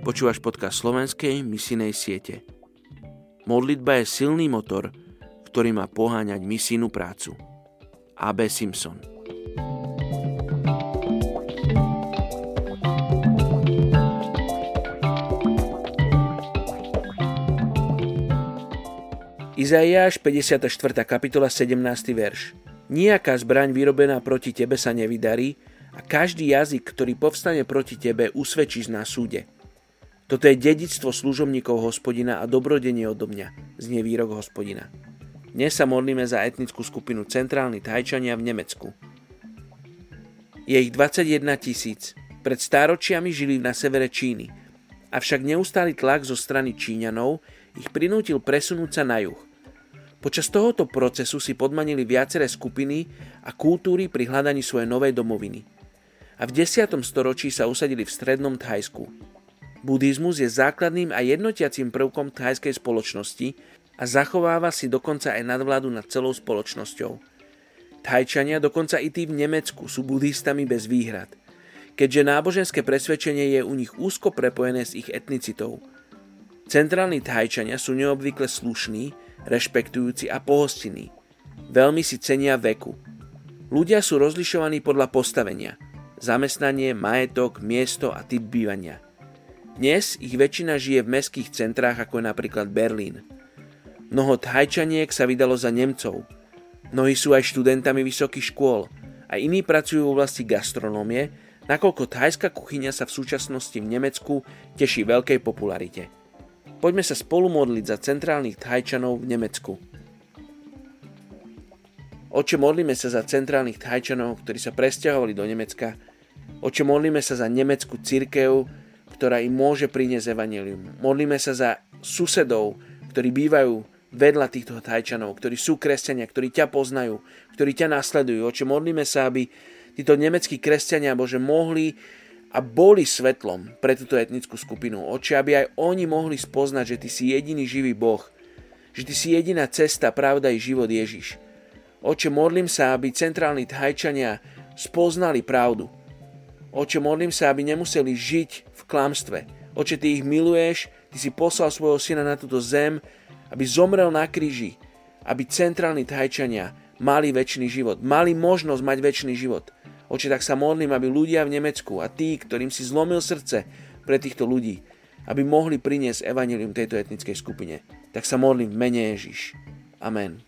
Počúvaš podcast slovenskej misinej siete. Modlitba je silný motor, ktorý má poháňať misijnú prácu. A.B. Simpson Izaiáš 54. kapitola 17. verš Nijaká zbraň vyrobená proti tebe sa nevydarí, a každý jazyk, ktorý povstane proti tebe, usvedčíš na súde. Toto je dedictvo služobníkov hospodina a dobrodenie odo mňa, znie výrok hospodina. Dnes sa modlíme za etnickú skupinu Centrálny Tajčania v Nemecku. Je ich 21 tisíc. Pred stáročiami žili na severe Číny. Avšak neustály tlak zo strany Číňanov ich prinútil presunúť sa na juh. Počas tohoto procesu si podmanili viaceré skupiny a kultúry pri hľadaní svojej novej domoviny. A v 10. storočí sa usadili v strednom Thajsku. Buddhizmus je základným a jednotiacím prvkom thajskej spoločnosti a zachováva si dokonca aj nadvládu nad celou spoločnosťou. Thajčania, dokonca i tí v Nemecku, sú buddhistami bez výhrad, keďže náboženské presvedčenie je u nich úzko prepojené s ich etnicitou. Centrálni Thajčania sú neobvykle slušní, rešpektujúci a pohostinní. Veľmi si cenia veku. Ľudia sú rozlišovaní podľa postavenia, zamestnanie, majetok, miesto a typ bývania – dnes ich väčšina žije v mestských centrách ako je napríklad Berlín. Mnoho Thajčaniek sa vydalo za Nemcov. Mnohí sú aj študentami vysokých škôl a iní pracujú v oblasti gastronómie, nakoľko thajská kuchyňa sa v súčasnosti v Nemecku teší veľkej popularite. Poďme sa spolu modliť za centrálnych Thajčanov v Nemecku. Oče, modlíme sa za centrálnych Thajčanov, ktorí sa presťahovali do Nemecka. Oče, modlíme sa za nemeckú církev, ktorá im môže priniesť evanelium. Modlíme sa za susedov, ktorí bývajú vedľa týchto Thajčanov, ktorí sú kresťania, ktorí ťa poznajú, ktorí ťa nasledujú. Oče, modlíme sa, aby títo nemeckí kresťania, Bože, mohli a boli svetlom pre túto etnickú skupinu. Oče, aby aj oni mohli spoznať, že Ty si jediný živý Boh, že Ty si jediná cesta, pravda i život Ježiš. Oče, modlím sa, aby centrálni Thajčania spoznali pravdu, Oče, modlím sa, aby nemuseli žiť v klamstve. Oče, Ty ich miluješ, Ty si poslal svojho syna na túto zem, aby zomrel na kríži, aby centrálni Thajčania mali väčší život, mali možnosť mať väčší život. Oče, tak sa modlím, aby ľudia v Nemecku a tí, ktorým si zlomil srdce pre týchto ľudí, aby mohli priniesť evanelium tejto etnickej skupine. Tak sa modlím v mene Ježiš. Amen.